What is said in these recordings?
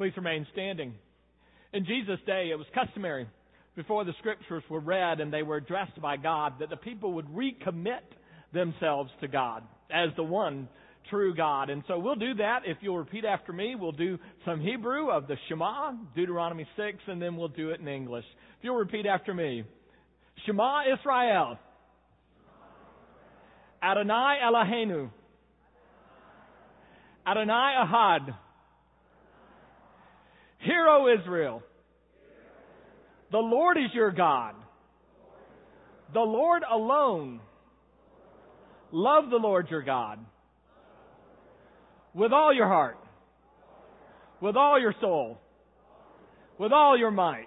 Please remain standing. In Jesus' day, it was customary before the scriptures were read and they were addressed by God that the people would recommit themselves to God as the one true God. And so we'll do that. If you'll repeat after me, we'll do some Hebrew of the Shema, Deuteronomy 6, and then we'll do it in English. If you'll repeat after me. Shema Israel. Adonai Eloheinu. Adonai Ahad. Hear, O Israel. The Lord is your God. The Lord alone. Love the Lord your God. With all your heart. With all your soul. With all your might.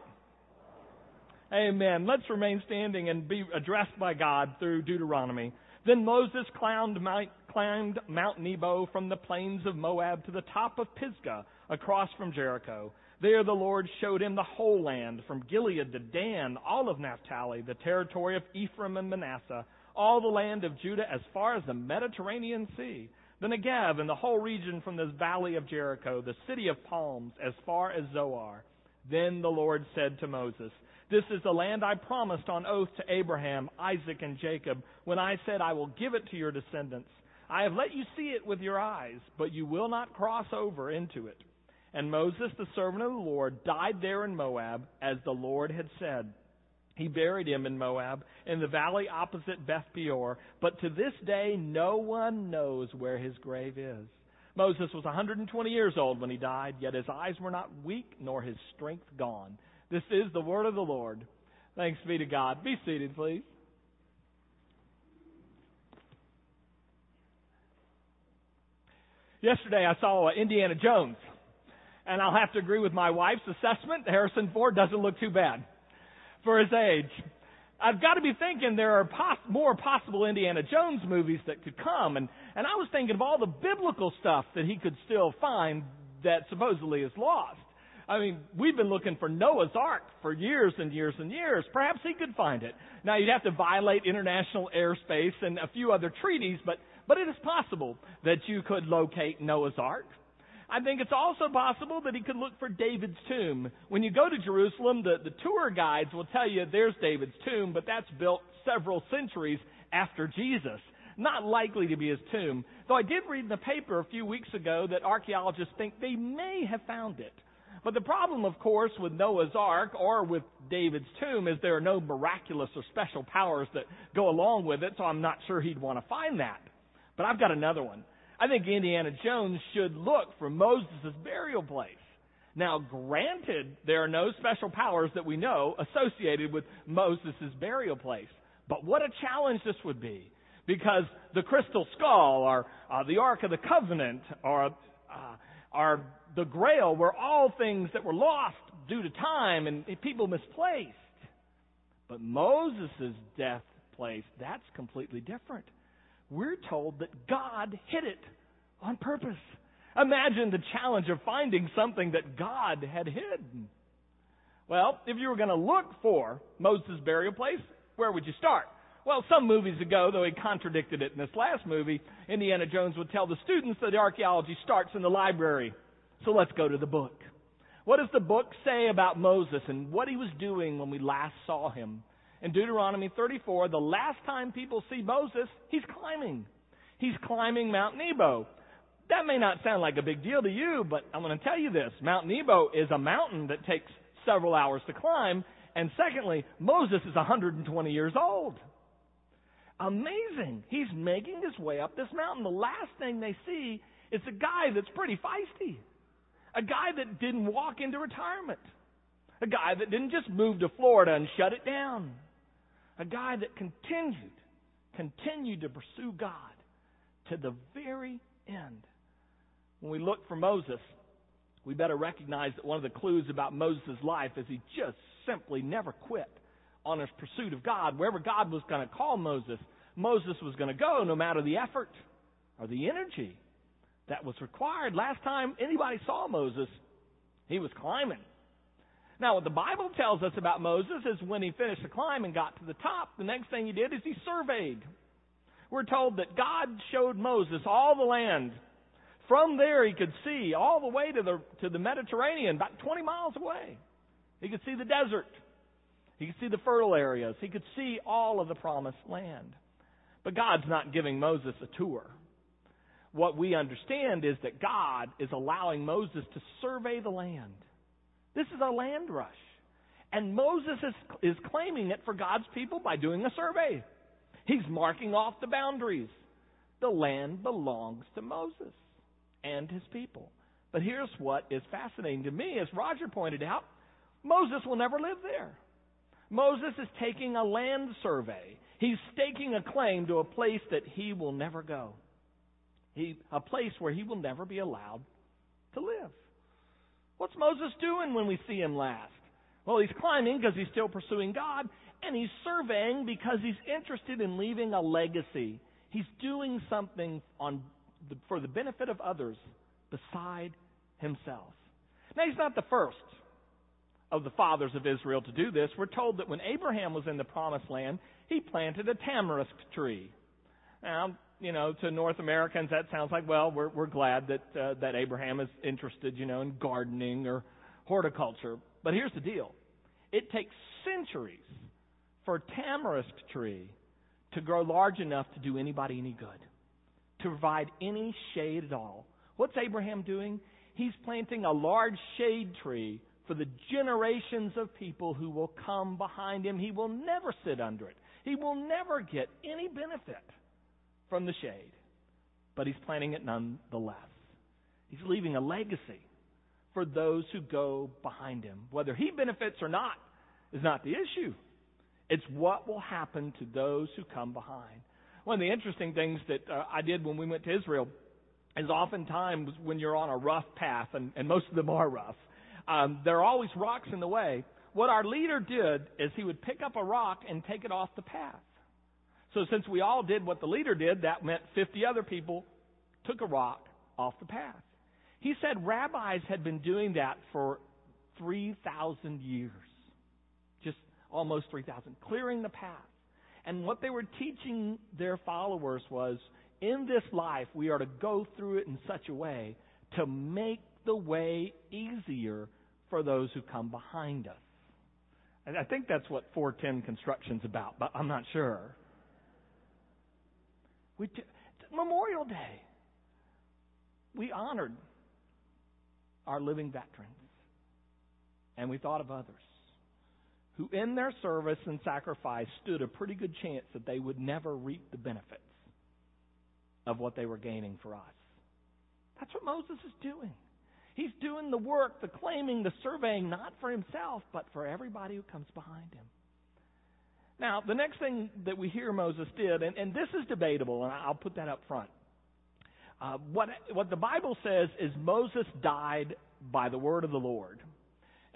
Amen. Let's remain standing and be addressed by God through Deuteronomy. Then Moses climbed Mount, climbed Mount Nebo from the plains of Moab to the top of Pisgah across from Jericho. There the Lord showed him the whole land, from Gilead to Dan, all of Naphtali, the territory of Ephraim and Manasseh, all the land of Judah as far as the Mediterranean Sea, the Negev and the whole region from the valley of Jericho, the city of palms, as far as Zoar. Then the Lord said to Moses, This is the land I promised on oath to Abraham, Isaac, and Jacob, when I said, I will give it to your descendants. I have let you see it with your eyes, but you will not cross over into it. And Moses, the servant of the Lord, died there in Moab, as the Lord had said. He buried him in Moab, in the valley opposite Beth Peor, but to this day no one knows where his grave is. Moses was 120 years old when he died, yet his eyes were not weak, nor his strength gone. This is the word of the Lord. Thanks be to God. Be seated, please. Yesterday I saw Indiana Jones, and I'll have to agree with my wife's assessment. Harrison Ford doesn't look too bad for his age. I've got to be thinking there are pos- more possible Indiana Jones movies that could come, and and I was thinking of all the biblical stuff that he could still find that supposedly is lost. I mean, we've been looking for Noah's Ark for years and years and years. Perhaps he could find it. Now you'd have to violate international airspace and a few other treaties, but but it is possible that you could locate Noah's Ark. I think it's also possible that he could look for David's tomb. When you go to Jerusalem, the, the tour guides will tell you there's David's tomb, but that's built several centuries after Jesus. Not likely to be his tomb. Though I did read in the paper a few weeks ago that archaeologists think they may have found it. But the problem, of course, with Noah's Ark or with David's tomb is there are no miraculous or special powers that go along with it, so I'm not sure he'd want to find that. But I've got another one. I think Indiana Jones should look for Moses' burial place. Now, granted, there are no special powers that we know associated with Moses' burial place. But what a challenge this would be. Because the crystal skull, or uh, the Ark of the Covenant, or, uh, or the Grail were all things that were lost due to time and people misplaced. But Moses' death place, that's completely different we're told that God hid it on purpose. Imagine the challenge of finding something that God had hidden. Well, if you were going to look for Moses' burial place, where would you start? Well, some movies ago, though he contradicted it in this last movie, Indiana Jones would tell the students that the archaeology starts in the library. So let's go to the book. What does the book say about Moses and what he was doing when we last saw him? In Deuteronomy 34, the last time people see Moses, he's climbing. He's climbing Mount Nebo. That may not sound like a big deal to you, but I'm going to tell you this. Mount Nebo is a mountain that takes several hours to climb. And secondly, Moses is 120 years old. Amazing. He's making his way up this mountain. The last thing they see is a guy that's pretty feisty. A guy that didn't walk into retirement. A guy that didn't just move to Florida and shut it down. A guy that continued, continued to pursue God to the very end. When we look for Moses, we better recognize that one of the clues about Moses' life is he just simply never quit on his pursuit of God. Wherever God was going to call Moses, Moses was going to go no matter the effort or the energy that was required. Last time anybody saw Moses, he was climbing. Now, what the Bible tells us about Moses is when he finished the climb and got to the top, the next thing he did is he surveyed. We're told that God showed Moses all the land From there, he could see all the way to the, to the Mediterranean, about 20 miles away. He could see the desert. He could see the fertile areas. He could see all of the promised land. But God's not giving Moses a tour. What we understand is that God is allowing Moses to survey the land. This is a land rush. And Moses is, is claiming it for God's people by doing a survey. He's marking off the boundaries. The land belongs to Moses and his people. But here's what is fascinating to me, as Roger pointed out Moses will never live there. Moses is taking a land survey. He's staking a claim to a place that he will never go. He, a place where he will never be allowed. What's Moses doing when we see him last? Well, he's climbing because he's still pursuing God, and he's surveying because he's interested in leaving a legacy. He's doing something on the, for the benefit of others beside himself. Now, he's not the first of the fathers of Israel to do this. We're told that when Abraham was in the promised land, he planted a tamarisk tree. Now, you know, to North Americans, that sounds like, well, we're, we're glad that, uh, that Abraham is interested, you know, in gardening or horticulture. But here's the deal. It takes centuries for a tamarisk tree to grow large enough to do anybody any good, to provide any shade at all. What's Abraham doing? He's planting a large shade tree for the generations of people who will come behind him. He will never sit under it. He will never get any benefit from the shade, but he's planting it nonetheless. He's leaving a legacy for those who go behind him. Whether he benefits or not is not the issue. It's what will happen to those who come behind. One of the interesting things that uh, I did when we went to Israel is oftentimes when you're on a rough path, and, and most of them are rough, um, there are always rocks in the way. What our leader did is he would pick up a rock and take it off the path. So since we all did what the leader did, that meant 50 other people took a rock off the path. He said rabbis had been doing that for 3,000 years. Just almost 3,000. Clearing the path. And what they were teaching their followers was, in this life, we are to go through it in such a way to make the way easier for those who come behind us. And I think that's what 410 construction's about, but I'm not sure. We t- Memorial Day. We honored our living veterans. And we thought of others who, in their service and sacrifice, stood a pretty good chance that they would never reap the benefits of what they were gaining for us. That's what Moses is doing. He's doing the work, the claiming, the surveying, not for himself, but for everybody who comes behind him. Now, the next thing that we hear Moses did, and, and this is debatable, and I'll put that up front. Uh, what, what the Bible says is Moses died by the word of the Lord.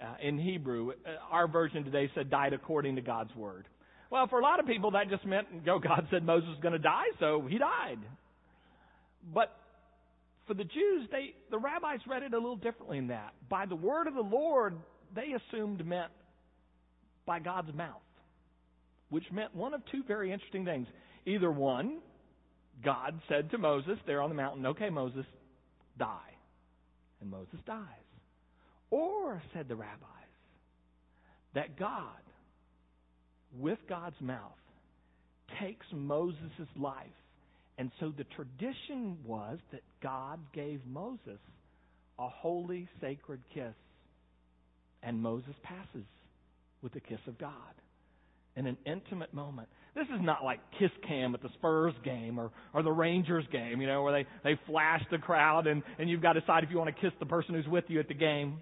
Uh, in Hebrew, uh, our version today said died according to God's word. Well, for a lot of people, that just meant, you know, God said Moses was going to die, so he died. But for the Jews, they, the rabbis read it a little differently than that. By the word of the Lord, they assumed meant by God's mouth which meant one of two very interesting things. Either one, God said to Moses there on the mountain, Okay, Moses, die. And Moses dies. Or, said the rabbis, that God, with God's mouth, takes Moses' life. And so the tradition was that God gave Moses a holy, sacred kiss. And Moses passes with the kiss of God in an intimate moment. This is not like kiss cam at the Spurs game or, or the Rangers game, you know, where they, they flash the crowd and, and you've got to decide if you want to kiss the person who's with you at the game.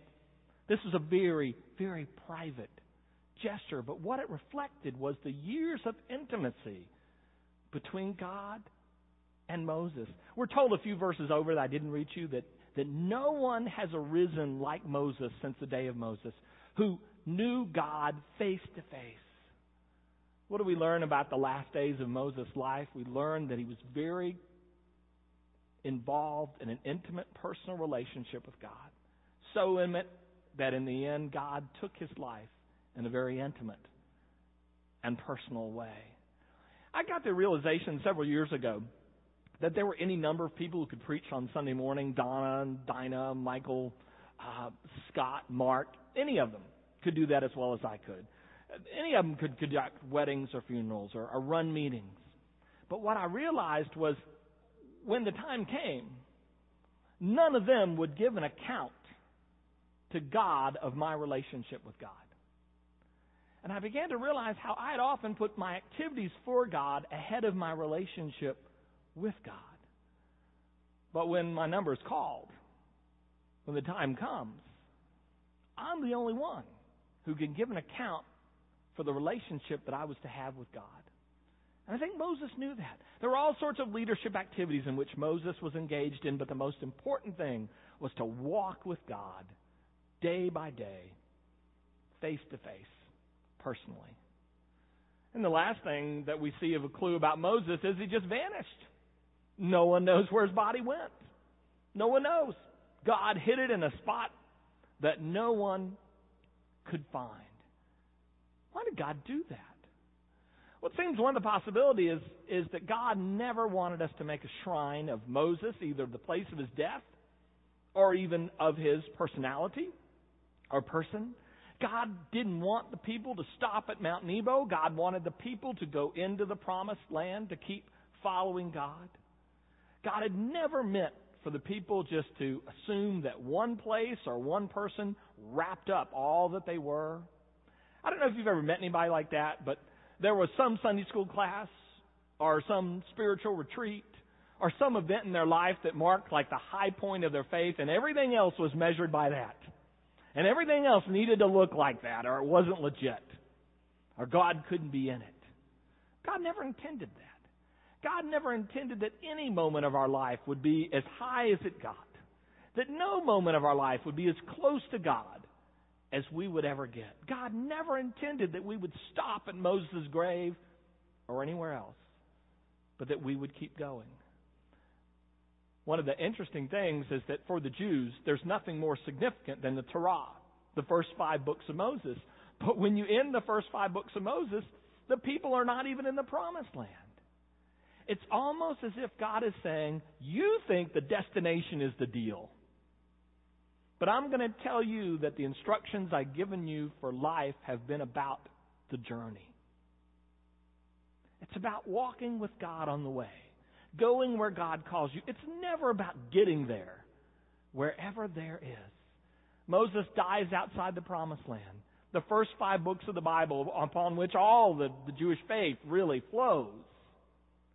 This was a very, very private gesture, but what it reflected was the years of intimacy between God and Moses. We're told a few verses over that I didn't read you that, that no one has arisen like Moses since the day of Moses, who knew God face to face. What do we learn about the last days of Moses' life? We learn that he was very involved in an intimate personal relationship with God. So intimate that in the end, God took his life in a very intimate and personal way. I got the realization several years ago that there were any number of people who could preach on Sunday morning Donna, Dinah, Michael, uh, Scott, Mark, any of them could do that as well as I could. Any of them could conduct weddings or funerals or, or run meetings. But what I realized was when the time came, none of them would give an account to God of my relationship with God. And I began to realize how I had often put my activities for God ahead of my relationship with God. But when my number is called, when the time comes, I'm the only one who can give an account for the relationship that I was to have with God. And I think Moses knew that. There were all sorts of leadership activities in which Moses was engaged in, but the most important thing was to walk with God day by day, face to face, personally. And the last thing that we see of a clue about Moses is he just vanished. No one knows where his body went. No one knows. God hid it in a spot that no one could find. Why did God do that? Well, it seems one of the possibilities is, is that God never wanted us to make a shrine of Moses, either the place of his death or even of his personality or person. God didn't want the people to stop at Mount Nebo. God wanted the people to go into the promised land to keep following God. God had never meant for the people just to assume that one place or one person wrapped up all that they were. I don't know if you've ever met anybody like that, but there was some Sunday school class or some spiritual retreat or some event in their life that marked like the high point of their faith and everything else was measured by that. And everything else needed to look like that or it wasn't legit. Or God couldn't be in it. God never intended that. God never intended that any moment of our life would be as high as it got. That no moment of our life would be as close to God as we would ever get. God never intended that we would stop at Moses' grave or anywhere else, but that we would keep going. One of the interesting things is that for the Jews, there's nothing more significant than the Torah, the first five books of Moses. But when you end the first five books of Moses, the people are not even in the promised land. It's almost as if God is saying, You think the destination is the deal. But I'm going to tell you that the instructions I've given you for life have been about the journey. It's about walking with God on the way, going where God calls you. It's never about getting there, wherever there is. Moses dies outside the promised land. The first five books of the Bible, upon which all the, the Jewish faith really flows,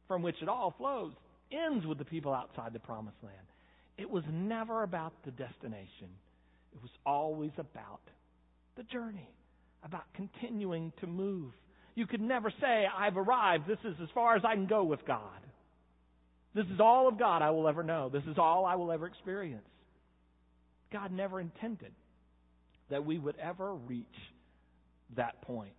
from which it all flows, ends with the people outside the promised land. It was never about the destination. It was always about the journey, about continuing to move. You could never say, I've arrived. This is as far as I can go with God. This is all of God I will ever know. This is all I will ever experience. God never intended that we would ever reach that point.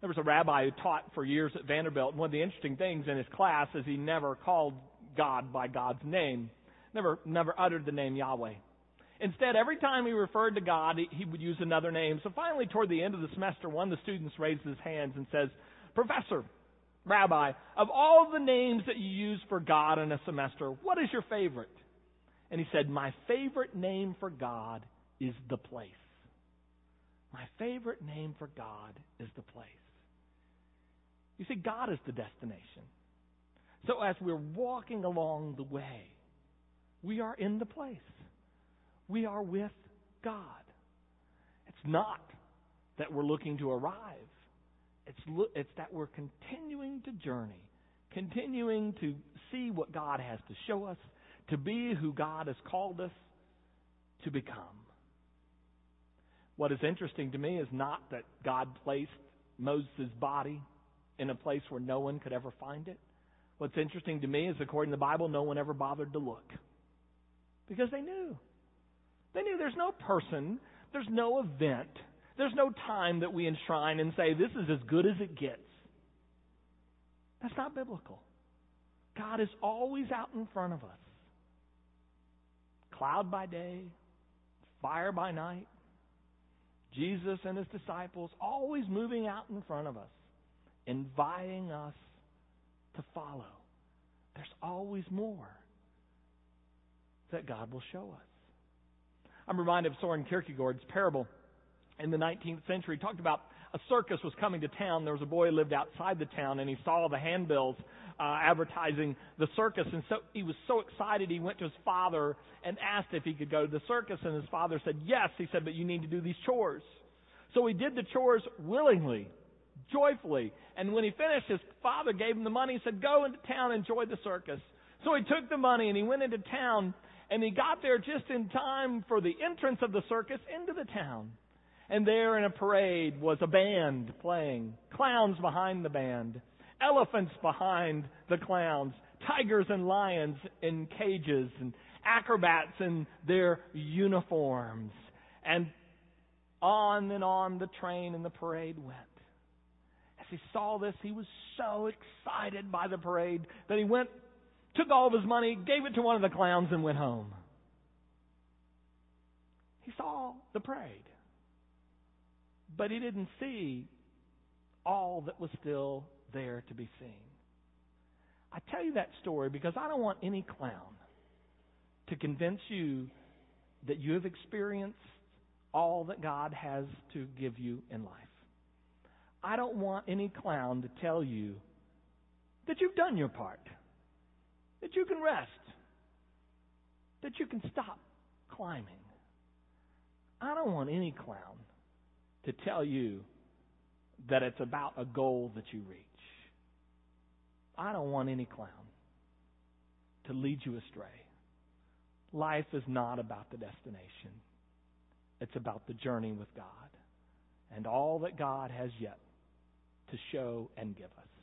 There was a rabbi who taught for years at Vanderbilt, and one of the interesting things in his class is he never called God by God's name, never, never uttered the name Yahweh. Instead, every time he referred to God, he, would use another name. So finally, toward the end of the semester, one of the students raised his hands and says, Professor, Rabbi, of all the names that you use for God in a semester, what is your favorite? And he said, My favorite name for God is the place. My favorite name for God is the place. You see, God is the destination. So as we're walking along the way, we are in the place. We are with God. It's not that we're looking to arrive. It's, it's that we're continuing to journey, continuing to see what God has to show us, to be who God has called us to become. What is interesting to me is not that God placed Moses' body in a place where no one could ever find it. What's interesting to me is, according to the Bible, no one ever bothered to look. Because they knew. They knew there's no person, there's no event, there's no time that we enshrine and say, this is as good as it gets. That's not biblical. God is always out in front of us. Cloud by day, fire by night. Jesus and his disciples always moving out in front of us inviting us to follow, there's always more that God will show us. I'm reminded of Soren Kierkegaard's parable in the 19th century. He talked about a circus was coming to town. There was a boy who lived outside the town, and he saw the handbills uh, advertising the circus, and so he was so excited. He went to his father and asked if he could go to the circus, and his father said yes. He said, "But you need to do these chores." So he did the chores willingly, joyfully, and when he finished, his father gave him the money. He said, "Go into town, and enjoy the circus." So he took the money and he went into town, and he got there just in time for the entrance of the circus into the town. And there in a parade was a band playing, clowns behind the band, elephants behind the clowns, tigers and lions in cages, and acrobats in their uniforms. And on and on the train and the parade went. As he saw this, he was so excited by the parade that he went, took all of his money, gave it to one of the clowns, and went home. He saw the parade but he didn't see all that was still there to be seen. I tell you that story because I don't want any clown to convince you that you have experienced all that God has to give you in life. I don't want any clown to tell you that you've done your part, that you can rest, that you can stop climbing. I don't want any clown to tell you that it's about a goal that you reach. I don't want any clown to lead you astray. Life is not about the destination. It's about the journey with God and all that God has yet to show and give us.